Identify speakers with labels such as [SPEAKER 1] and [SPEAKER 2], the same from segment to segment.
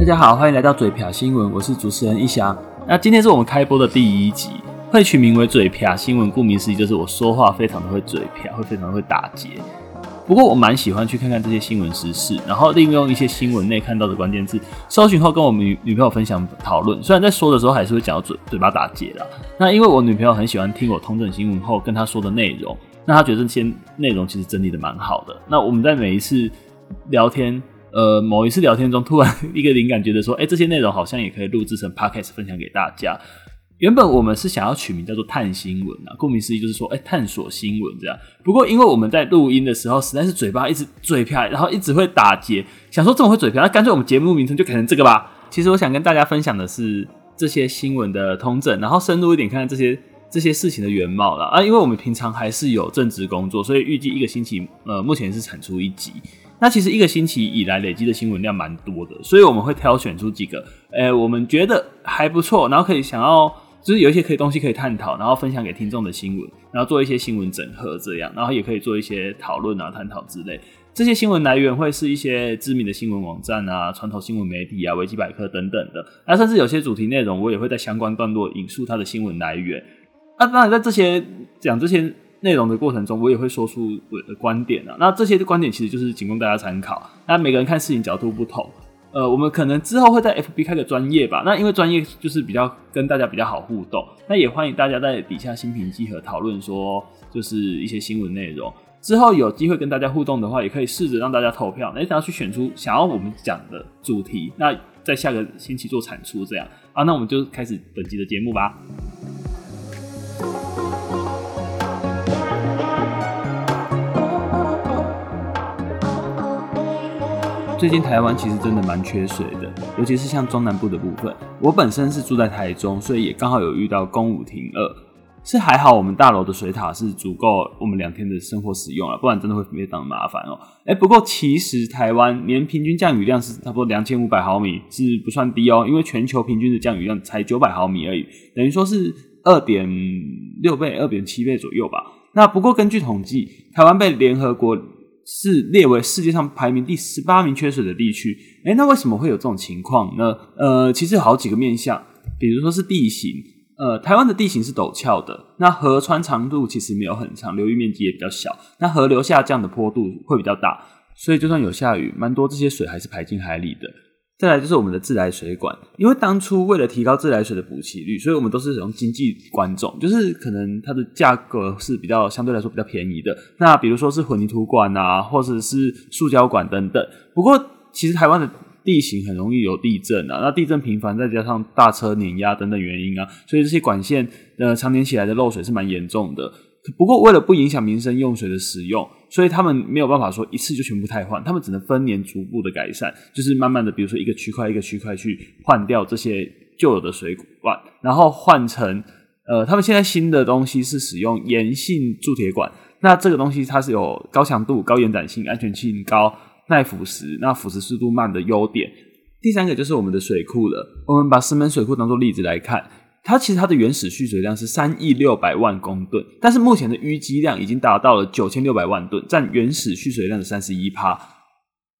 [SPEAKER 1] 大家好，欢迎来到嘴瓢新闻，我是主持人一翔。那今天是我们开播的第一集，会取名为嘴瓢新闻，顾名思义就是我说话非常的会嘴瓢，会非常的会打结。不过我蛮喜欢去看看这些新闻时事，然后利用一些新闻内看到的关键字，搜寻后跟我们女女朋友分享讨论。虽然在说的时候还是会讲到嘴嘴巴打结啦。那因为我女朋友很喜欢听我通整新闻后跟她说的内容，那她觉得这些内容其实整理的蛮好的。那我们在每一次聊天。呃，某一次聊天中，突然一个灵感，觉得说，哎、这些内容好像也可以录制成 podcast 分享给大家。原本我们是想要取名叫做“探新闻”啊，顾名思义就是说，哎、探索新闻这样。不过因为我们在录音的时候，实在是嘴巴一直嘴瓢，然后一直会打结，想说这么会嘴瓢，那干脆我们节目名称就改成这个吧。其实我想跟大家分享的是这些新闻的通证，然后深入一点看看这些这些事情的原貌啦。啊。因为我们平常还是有正职工作，所以预计一个星期，呃，目前是产出一集。那其实一个星期以来累积的新闻量蛮多的，所以我们会挑选出几个，诶、我们觉得还不错，然后可以想要就是有一些可以东西可以探讨，然后分享给听众的新闻，然后做一些新闻整合这样，然后也可以做一些讨论啊、探讨之类。这些新闻来源会是一些知名的新闻网站啊、传统新闻媒体啊、维基百科等等的，那甚至有些主题内容我也会在相关段落引述它的新闻来源。那当然在这些讲这些。内容的过程中，我也会说出我的观点啊。那这些的观点其实就是仅供大家参考。那每个人看事情角度不同，呃，我们可能之后会在 FB 开个专业吧。那因为专业就是比较跟大家比较好互动，那也欢迎大家在底下心平气和讨论说，就是一些新闻内容。之后有机会跟大家互动的话，也可以试着让大家投票，那想要去选出想要我们讲的主题，那在下个星期做产出这样。啊，那我们就开始本集的节目吧。最近台湾其实真的蛮缺水的，尤其是像中南部的部分。我本身是住在台中，所以也刚好有遇到公五停二。是还好我们大楼的水塔是足够我们两天的生活使用了，不然真的会非常麻烦哦。哎，不过其实台湾年平均降雨量是差不多两千五百毫米，是不算低哦。因为全球平均的降雨量才九百毫米而已，等于说是二点六倍、二点七倍左右吧。那不过根据统计，台湾被联合国是列为世界上排名第十八名缺水的地区。诶，那为什么会有这种情况呢？呃，其实有好几个面向，比如说是地形。呃，台湾的地形是陡峭的，那河川长度其实没有很长，流域面积也比较小，那河流下降的坡度会比较大，所以就算有下雨，蛮多这些水还是排进海里的。再来就是我们的自来水管，因为当初为了提高自来水的补给率，所以我们都是使用经济管种，就是可能它的价格是比较相对来说比较便宜的。那比如说是混凝土管啊，或者是塑胶管等等。不过其实台湾的地形很容易有地震啊，那地震频繁，再加上大车碾压等等原因啊，所以这些管线呃常年起来的漏水是蛮严重的。不过，为了不影响民生用水的使用，所以他们没有办法说一次就全部汰换，他们只能分年逐步的改善，就是慢慢的，比如说一个区块一个区块去换掉这些旧有的水管，然后换成呃，他们现在新的东西是使用盐性铸铁管，那这个东西它是有高强度、高延展性、安全性高、耐腐蚀、那腐蚀速度慢的优点。第三个就是我们的水库了，我们把石门水库当做例子来看。它其实它的原始蓄水量是三亿六百万公吨，但是目前的淤积量已经达到了九千六百万吨，占原始蓄水量的三十一趴。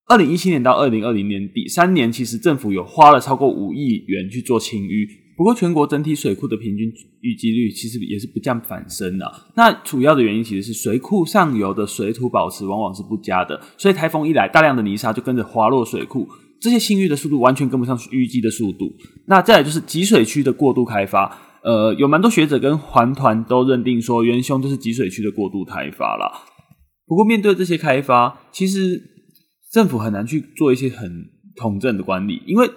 [SPEAKER 1] 二零一七年到二零二零年底三年，其实政府有花了超过五亿元去做清淤，不过全国整体水库的平均淤积率其实也是不降反升啊。那主要的原因其实是水库上游的水土保持往往是不佳的，所以台风一来，大量的泥沙就跟着滑落水库。这些清淤的速度完全跟不上淤积的速度。那再来就是集水区的过度开发，呃，有蛮多学者跟环团都认定说，元凶就是集水区的过度开发啦。不过面对这些开发，其实政府很难去做一些很统正的管理，因为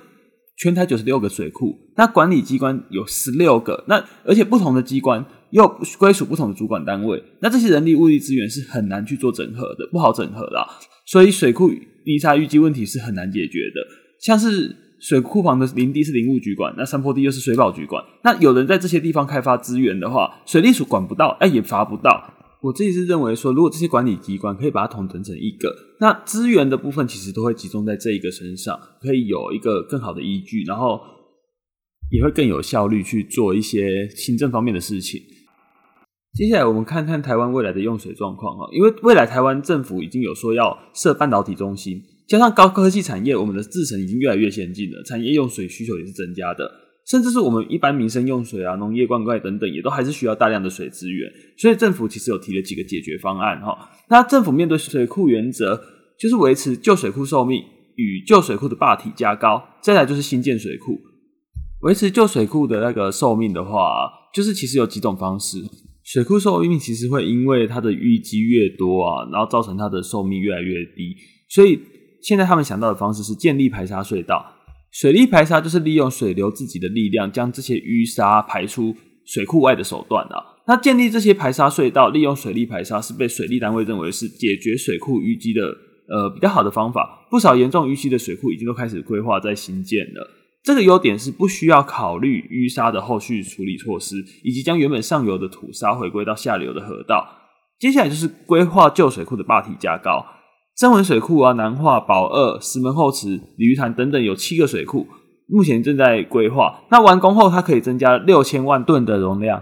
[SPEAKER 1] 全台九十六个水库，那管理机关有十六个，那而且不同的机关又归属不同的主管单位，那这些人力物力资源是很难去做整合的，不好整合啦。所以水库泥沙淤积问题是很难解决的，像是水库旁的林地是林务局管，那山坡地又是水保局管，那有人在这些地方开发资源的话，水利署管不到，哎，也罚不到。我自己是认为说，如果这些管理机关可以把它统整成一个，那资源的部分其实都会集中在这一个身上，可以有一个更好的依据，然后也会更有效率去做一些行政方面的事情。接下来我们看看台湾未来的用水状况哈，因为未来台湾政府已经有说要设半导体中心，加上高科技产业，我们的制程已经越来越先进了，产业用水需求也是增加的，甚至是我们一般民生用水啊、农业灌溉等等，也都还是需要大量的水资源。所以政府其实有提了几个解决方案哈。那政府面对水库原则，就是维持旧水库寿命与旧水库的坝体加高，再来就是新建水库。维持旧水库的那个寿命的话，就是其实有几种方式。水库寿命其实会因为它的淤积越多啊，然后造成它的寿命越来越低。所以现在他们想到的方式是建立排沙隧道。水力排沙就是利用水流自己的力量，将这些淤沙排出水库外的手段啊。那建立这些排沙隧道，利用水力排沙是被水利单位认为是解决水库淤积的呃比较好的方法。不少严重淤积的水库已经都开始规划在新建了。这个优点是不需要考虑淤沙的后续处理措施，以及将原本上游的土沙回归到下游的河道。接下来就是规划旧水库的坝体加高。三文水库啊、南化、宝二、石门后池、鲤鱼潭等等有七个水库，目前正在规划。那完工后，它可以增加六千万吨的容量。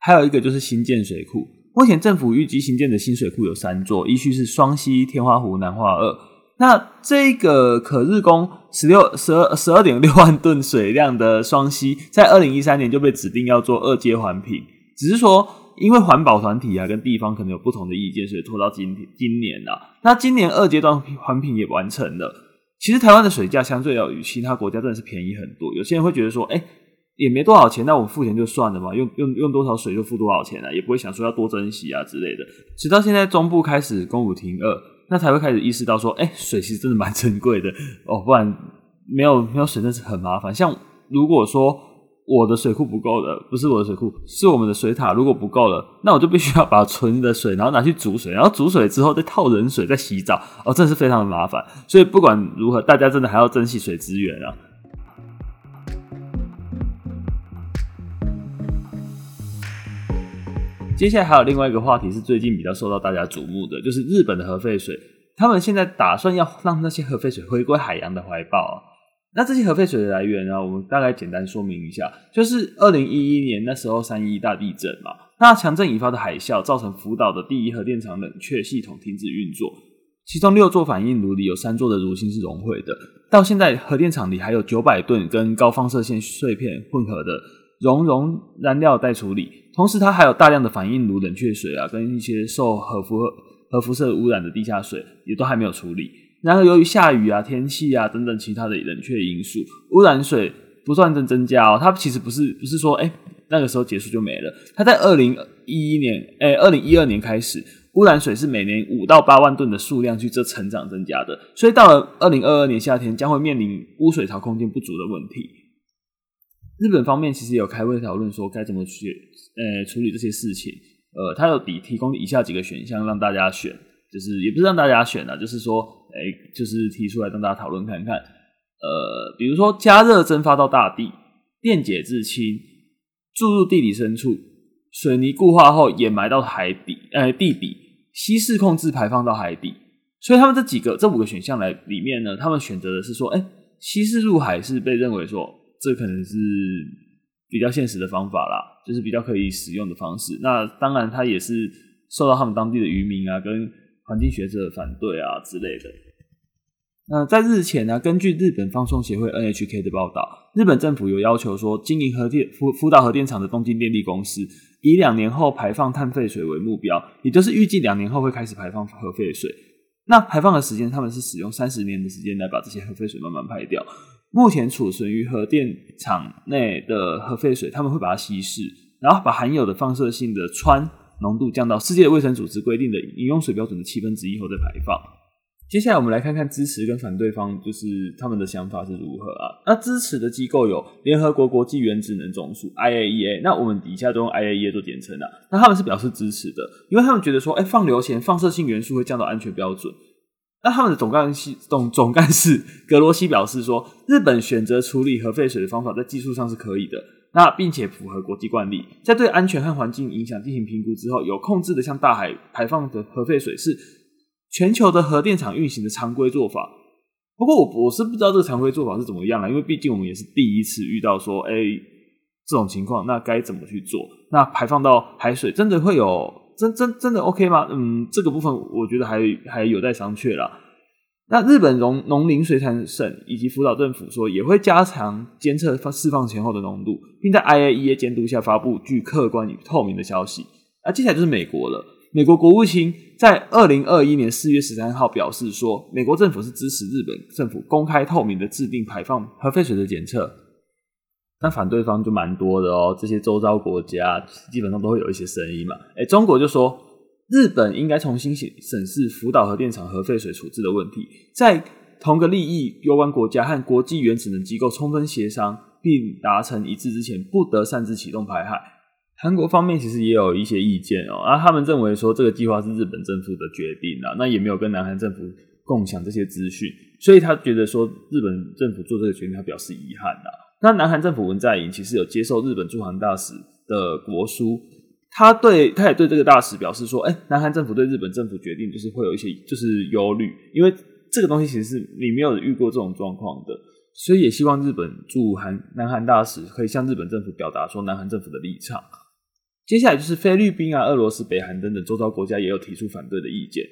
[SPEAKER 1] 还有一个就是新建水库，目前政府预计新建的新水库有三座，一序是双溪、天花湖、南化二。那这个可日供十六十二十二点六万吨水量的双溪，在二零一三年就被指定要做二阶环评，只是说因为环保团体啊跟地方可能有不同的意见，所以拖到今今年啊。那今年二阶段环评也完成了。其实台湾的水价相对要与其他国家真的是便宜很多。有些人会觉得说，哎，也没多少钱，那我付钱就算了嘛，用用用多少水就付多少钱啊，也不会想说要多珍惜啊之类的。直到现在中部开始公五停二。那才会开始意识到说，哎、水其实真的蛮珍贵的哦，不然没有没有水那是很麻烦。像如果说我的水库不够了，不是我的水库，是我们的水塔如果不够了，那我就必须要把存的水，然后拿去煮水，然后煮水之后再套冷水再洗澡，哦，真的是非常的麻烦。所以不管如何，大家真的还要珍惜水资源啊。接下来还有另外一个话题是最近比较受到大家瞩目的，就是日本的核废水，他们现在打算要让那些核废水回归海洋的怀抱。那这些核废水的来源呢，我们大概简单说明一下，就是二零一一年那时候三一大地震嘛，那强震引发的海啸造成福岛的第一核电厂冷却系统停止运作，其中六座反应炉里有三座的炉芯是熔毁的，到现在核电厂里还有九百吨跟高放射线碎片混合的熔融燃料待处理。同时，它还有大量的反应炉冷却水啊，跟一些受核辐核辐射污染的地下水也都还没有处理。然后，由于下雨啊、天气啊等等其他的冷却因素，污染水不断的增加哦。它其实不是不是说哎、那个时候结束就没了。它在二零一一年哎二零一二年开始，污染水是每年五到八万吨的数量去这成长增加的。所以到了二零二二年夏天，将会面临污水槽空间不足的问题。日本方面其实有开会讨论说该怎么去。呃，处理这些事情，呃，他有提提供以下几个选项让大家选，就是也不是让大家选啊，就是说，哎、就是提出来让大家讨论看看，呃，比如说加热蒸发到大地，电解质氢注入地底深处，水泥固化后掩埋到海底，呃，地底，稀释控制排放到海底，所以他们这几个这五个选项来里面呢，他们选择的是说，哎、稀释入海是被认为说这可能是比较现实的方法啦。就是比较可以使用的方式。那当然，它也是受到他们当地的渔民啊，跟环境学者的反对啊之类的。那在日前呢、根据日本放送协会 NHK 的报道，日本政府有要求说，经营核电福福岛核电厂的东京电力公司，以两年后排放碳废水为目标，也就是预计两年后会开始排放核废水。那排放的时间，他们是使用三十年的时间来把这些核废水慢慢排掉。目前储存于核电厂内的核废水，他们会把它稀释，然后把含有的放射性的氚浓度降到世界卫生组织规定的饮用水标准的七分之一后再排放。接下来我们来看看支持跟反对方，就是他们的想法是如何啊？那支持的机构有联合国国际原子能总署 （IAEA），那我们底下都用 IAEA 做简称啊。那他们是表示支持的，因为他们觉得说，哎、放流前放射性元素会降到安全标准。那他们的总干事总总干事格罗西表示说，日本选择处理核废水的方法在技术上是可以的，那并且符合国际惯例，在对安全和环境影响进行评估之后，有控制的向大海排放的核废水是全球的核电厂运行的常规做法。不过我我是不知道这个常规做法是怎么样了，因为毕竟我们也是第一次遇到说，哎，这种情况，那该怎么去做？那排放到海水真的会有？真真真的 OK 吗？嗯，这个部分我觉得还还有待商榷啦。那日本农农林水产省以及福岛政府说，也会加强监测释放前后的浓度，并在 IAEA 监督下发布具客观与透明的消息。那接下来就是美国了。美国国务卿在二零二一年四月十三号表示说，美国政府是支持日本政府公开透明的制定排放核废水的检测。那反对方就蛮多的哦，这些周遭国家基本上都会有一些声音嘛。诶，中国就说。日本应该重新审审视福岛核电厂核废水处置的问题，在同个利益攸关国家和国际原子能机构充分协商并达成一致之前，不得擅自启动排海。韩国方面其实也有一些意见哦，啊，他们认为说这个计划是日本政府的决定啊，那也没有跟南韩政府共享这些资讯，所以他觉得说日本政府做这个决定，他表示遗憾啊。那南韩政府文在寅其实有接受日本驻韩大使的国书。他对，他也对这个大使表示说：“哎、南韩政府对日本政府决定就是会有一些就是忧虑，因为这个东西其实是你没有遇过这种状况的，所以也希望日本驻韩南韩大使可以向日本政府表达说南韩政府的立场。接下来就是菲律宾啊、俄罗斯、北韩等等周遭国家也有提出反对的意见。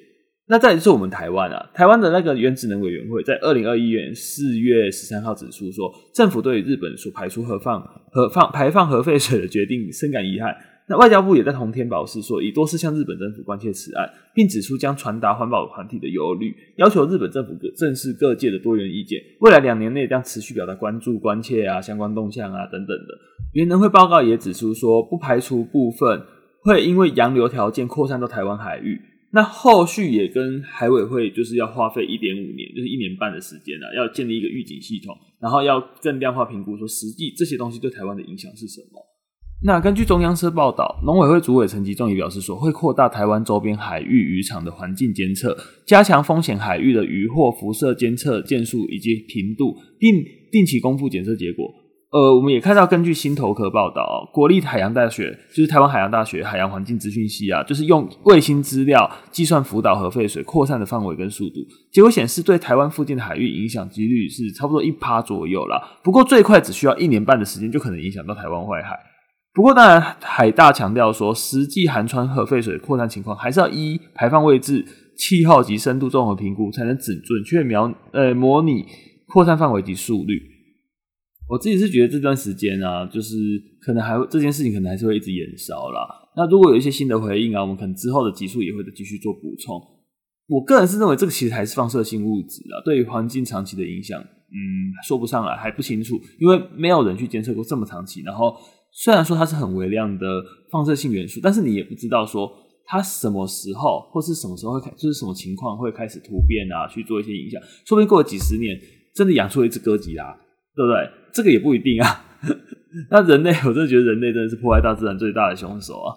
[SPEAKER 1] 那再就是我们台湾啊，台湾的那个原子能委员会在二零二一年四月十三号指出说，政府对日本所排出核放核放排放核废水的决定深感遗憾。”那外交部也在同天表示说，已多次向日本政府关切此案，并指出将传达环保团体的忧虑，要求日本政府正视各界的多元意见，未来两年内将持续表达关注、关切啊、相关动向啊等等的。原能会报告也指出说，不排除部分会因为洋流条件扩散到台湾海域。那后续也跟海委会就是要花费一点五年，就是一年半的时间啊，要建立一个预警系统，然后要更量化评估说实际这些东西对台湾的影响是什么。那根据中央社报道，农委会主委陈吉仲也表示说，会扩大台湾周边海域渔场的环境监测，加强风险海域的渔获辐射监测件数以及频度，并定期公布检测结果。呃，我们也看到，根据新头壳报道，国立海洋大学就是台湾海洋大学海洋环境资讯系啊，就是用卫星资料计算福岛核废水扩散的范围跟速度，结果显示对台湾附近的海域影响几率是差不多一趴左右啦。不过最快只需要一年半的时间，就可能影响到台湾外海。不过，当然，海大强调说，实际含川核废水扩散情况还是要依排放位置、气候及深度综合评估，才能准准确描呃模拟扩散范围及速率。我自己是觉得这段时间啊，就是可能还会这件事情可能还是会一直延烧啦。那如果有一些新的回应啊，我们可能之后的集数也会继续做补充。我个人是认为这个其实还是放射性物质啊，对于环境长期的影响，嗯，说不上来，还不清楚，因为没有人去监测过这么长期，然后。虽然说它是很微量的放射性元素，但是你也不知道说它什么时候或是什么时候会开，就是什么情况会开始突变啊，去做一些影响。说不定过了几十年，真的养出了一只哥吉拉，对不对？这个也不一定啊。那人类，我真的觉得人类真的是破坏大自然最大的凶手啊。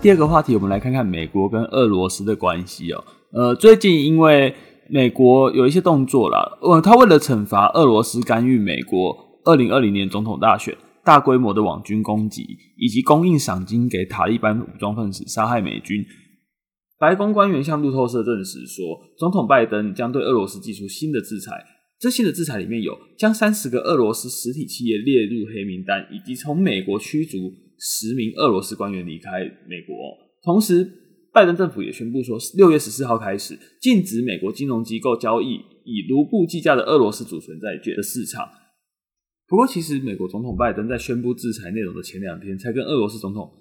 [SPEAKER 1] 第二个话题，我们来看看美国跟俄罗斯的关系哦。呃，最近因为美国有一些动作啦，呃，他为了惩罚俄罗斯干预美国二零二零年总统大选、大规模的网军攻击，以及供应赏金给塔利班武装分子杀害美军，白宫官员向路透社证实说，总统拜登将对俄罗斯寄出新的制裁。这新的制裁里面有将三十个俄罗斯实体企业列入黑名单，以及从美国驱逐十名俄罗斯官员离开美国，同时。拜登政府也宣布说，六月十四号开始禁止美国金融机构交易以卢布计价的俄罗斯主权债券的市场。不过，其实美国总统拜登在宣布制裁内容的前两天，才跟俄罗斯总统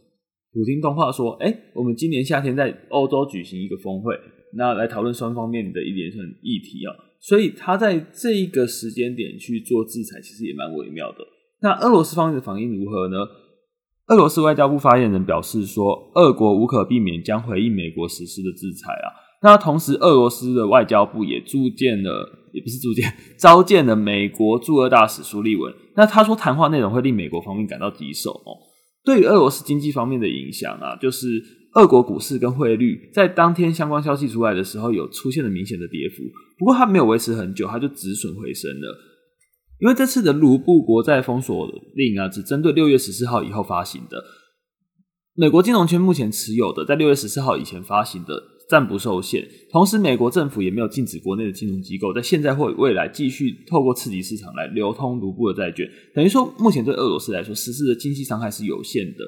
[SPEAKER 1] 普京通话说：“哎，我们今年夏天在欧洲举行一个峰会，那来讨论双方面的一连串议题啊。”所以他在这一个时间点去做制裁，其实也蛮微妙的。那俄罗斯方面的反应如何呢？俄罗斯外交部发言人表示说，俄国无可避免将回应美国实施的制裁啊。那同时，俄罗斯的外交部也驻见了，也不是驻见，召见了美国驻俄大使苏利文。那他说，谈话内容会令美国方面感到棘手哦。对于俄罗斯经济方面的影响啊，就是俄国股市跟汇率在当天相关消息出来的时候，有出现了明显的跌幅。不过，它没有维持很久，它就止损回升了。因为这次的卢布国债封锁令啊，只针对六月十四号以后发行的。美国金融圈目前持有的，在六月十四号以前发行的暂不受限。同时，美国政府也没有禁止国内的金融机构在现在或未来继续透过刺激市场来流通卢布的债券。等于说，目前对俄罗斯来说实施的经济伤害是有限的。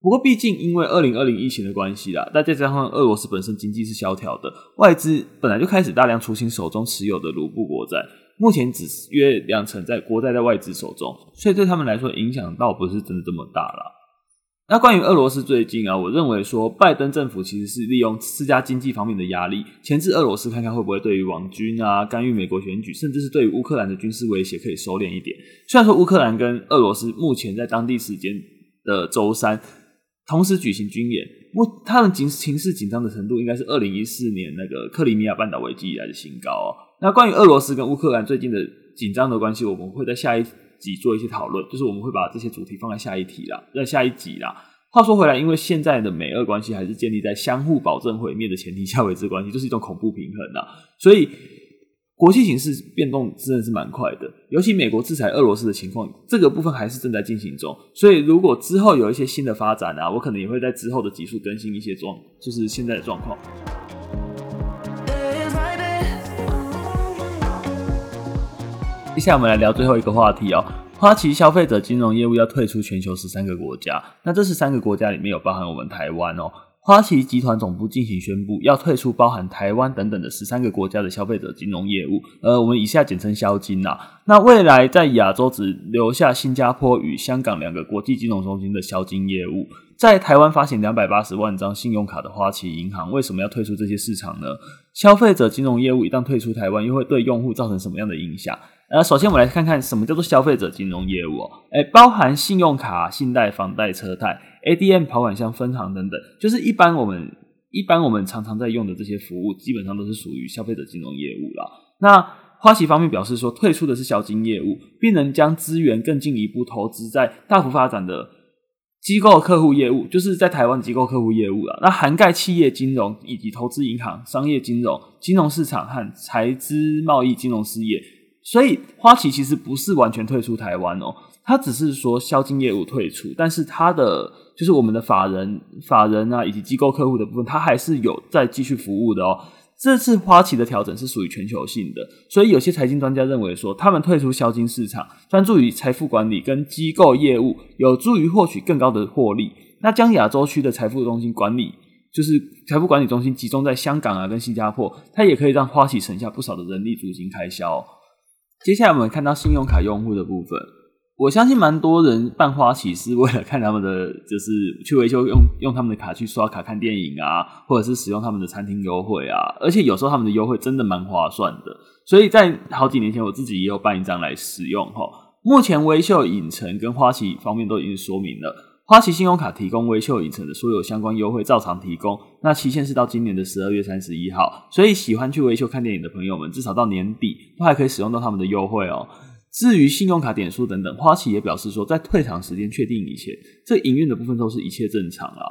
[SPEAKER 1] 不过毕竟因为二零二零疫情的关系啦，再加上俄罗斯本身经济是萧条的，外资本来就开始大量出清手中持有的卢布国债，目前只约两成在国债在外资手中，所以对他们来说影响倒不是真的这么大啦。那关于俄罗斯最近啊，我认为说拜登政府其实是利用施加经济方面的压力，钳制俄罗斯，看看会不会对于网军啊、干预美国选举，甚至是对于乌克兰的军事威胁可以收敛一点。虽然说乌克兰跟俄罗斯目前在当地时间的周三同时举行军演，目他们情情势紧张的程度应该是二零一四年那个克里米亚半岛危机以来的新高哦。那关于俄罗斯跟乌克兰最近的紧张的关系，我们会在下一。己做一些讨论，就是我们会把这些主题放在下一题啦，在下一集啦。话说回来，因为现在的美俄关系还是建立在相互保证毁灭的前提下维持关系，就是一种恐怖平衡啦。所以国际形势变动真的是蛮快的，尤其美国制裁俄罗斯的情况，这个部分还是正在进行中。所以如果之后有一些新的发展啊，我可能也会在之后的集数更新一些状，就是现在的状况。接下来我们来聊最后一个话题哦。花旗消费者金融业务要退出全球十三个国家，那这十三个国家里面有包含我们台湾哦。花旗集团总部进行宣布，要退出包含台湾等等的十三个国家的消费者金融业务，呃，我们以下简称消金呐。那未来在亚洲只留下新加坡与香港两个国际金融中心的消金业务。在台湾发行两百八十万张信用卡的花旗银行，为什么要退出这些市场呢？消费者金融业务一旦退出台湾，又会对用户造成什么样的影响？呃，首先我们来看看什么叫做消费者金融业务哦，诶，包含信用卡、信贷、房贷、车贷、ADM、跑款箱、分行等等，就是一般我们一般我们常常在用的这些服务，基本上都是属于消费者金融业务啦。那花旗方面表示说，退出的是消金业务，并能将资源更进一步投资在大幅发展的机构客户业务，就是在台湾机构客户业务啦。那涵盖企业金融以及投资银行、商业金融、金融市场和财资贸易金融事业。所以花旗其实不是完全退出台湾哦，它只是说销金业务退出，但是它的就是我们的法人、法人啊以及机构客户的部分，它还是有在继续服务的哦。这次花旗的调整是属于全球性的，所以有些财经专家认为说，他们退出销金市场，专注于财富管理跟机构业务，有助于获取更高的获利。那将亚洲区的财富中心管理，就是财富管理中心集中在香港啊跟新加坡，它也可以让花旗省下不少的人力租金开销。接下来我们看到信用卡用户的部分，我相信蛮多人办花旗是为了看他们的，就是去维修用用他们的卡去刷卡看电影啊，或者是使用他们的餐厅优惠啊，而且有时候他们的优惠真的蛮划算的，所以在好几年前我自己也有办一张来使用哈。目前微秀影城跟花旗方面都已经说明了。花旗信用卡提供微秀影城的所有相关优惠，照常提供。那期限是到今年的十二月三十一号，所以喜欢去微秀看电影的朋友们，至少到年底都还可以使用到他们的优惠哦。至于信用卡点数等等，花旗也表示说，在退场时间确定以前，这营运的部分都是一切正常啊。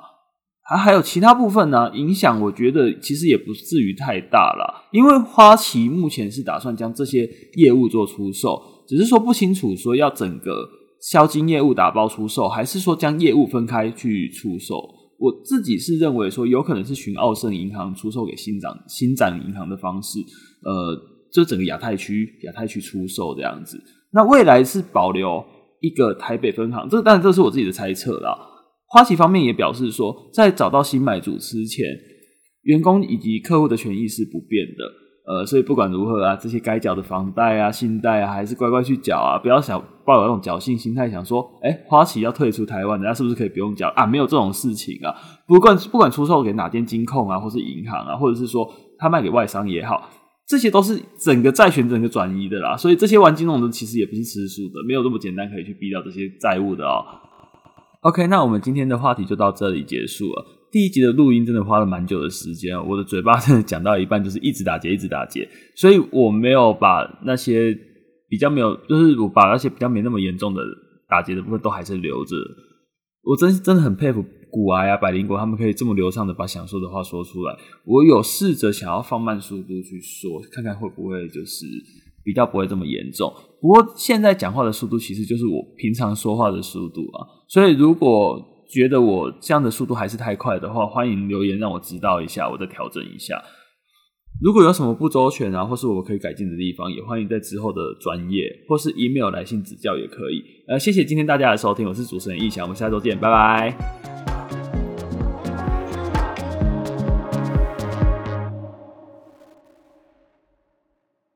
[SPEAKER 1] 还还有其他部分呢，影响我觉得其实也不至于太大啦，因为花旗目前是打算将这些业务做出售，只是说不清楚说要整个。销金业务打包出售，还是说将业务分开去出售？我自己是认为说，有可能是寻澳盛银行出售给新展新展银行的方式，呃，就整个亚太区亚太区出售这样子。那未来是保留一个台北分行，这当然这是我自己的猜测啦。花旗方面也表示说，在找到新买主之前，员工以及客户的权益是不变的。呃，所以不管如何啊，这些该缴的房贷啊、信贷啊，还是乖乖去缴啊，不要想抱有那种侥幸心态，想说，诶、欸、花旗要退出台湾，人家是不是可以不用缴啊？没有这种事情啊。不管不管出售给哪间金控啊，或是银行啊，或者是说他卖给外商也好，这些都是整个债权整个转移的啦。所以这些玩金融的其实也不是吃素的，没有那么简单可以去避掉这些债务的哦。OK，那我们今天的话题就到这里结束了。第一集的录音真的花了蛮久的时间，我的嘴巴真的讲到一半就是一直打结，一直打结，所以我没有把那些比较没有，就是我把那些比较没那么严重的打结的部分都还是留着。我真真的很佩服古癌啊、百灵果他们可以这么流畅的把想说的话说出来。我有试着想要放慢速度去说，看看会不会就是比较不会这么严重。不过现在讲话的速度其实就是我平常说话的速度啊，所以如果。觉得我这样的速度还是太快的话，欢迎留言让我知道一下，我再调整一下。如果有什么不周全啊，或是我可以改进的地方，也欢迎在之后的专业或是 email 来信指教也可以。呃，谢谢今天大家的收听，我是主持人易翔，我们下周见，拜拜。